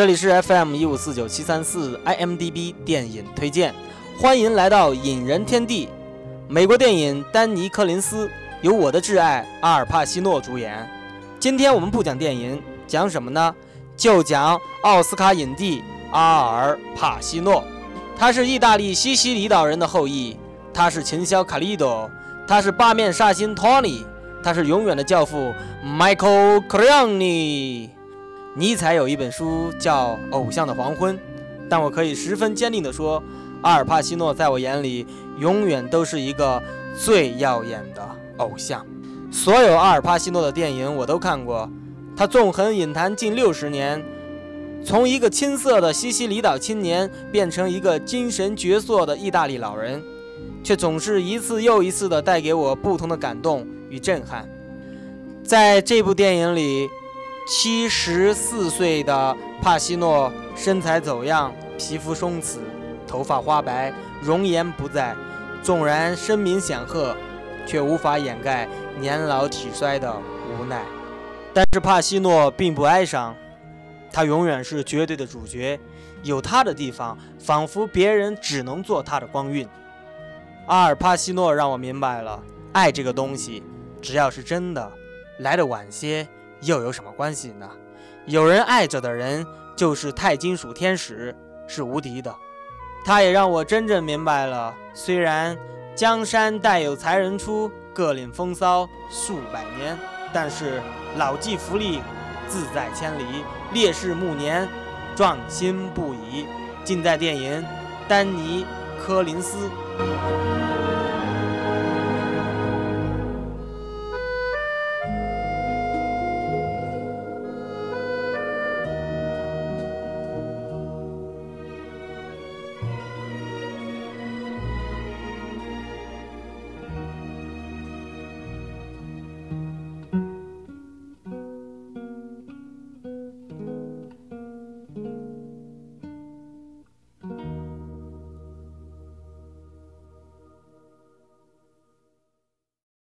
这里是 FM 一五四九七三四 IMDB 电影推荐，欢迎来到影人天地。美国电影《丹尼·柯林斯》由我的挚爱阿尔帕西诺主演。今天我们不讲电影，讲什么呢？就讲奥斯卡影帝阿尔帕西诺。他是意大利西西里岛人的后裔，他是琴箫卡利多，他是八面煞星托尼，他是永远的教父 Michael Corleone。尼采有一本书叫《偶像的黄昏》，但我可以十分坚定地说，阿尔帕西诺在我眼里永远都是一个最耀眼的偶像。所有阿尔帕西诺的电影我都看过，他纵横影坛近六十年，从一个青涩的西西里岛青年变成一个精神矍铄的意大利老人，却总是一次又一次地带给我不同的感动与震撼。在这部电影里。七十四岁的帕西诺身材走样，皮肤松弛，头发花白，容颜不在。纵然声名显赫，却无法掩盖年老体衰的无奈。但是帕西诺并不哀伤，他永远是绝对的主角。有他的地方，仿佛别人只能做他的光晕。阿尔帕西诺让我明白了，爱这个东西，只要是真的，来的晚些。又有什么关系呢？有人爱着的人就是钛金属天使，是无敌的。他也让我真正明白了，虽然江山代有才人出，各领风骚数百年，但是老骥伏枥，志在千里；烈士暮年，壮心不已。尽在电影《丹尼·柯林斯》。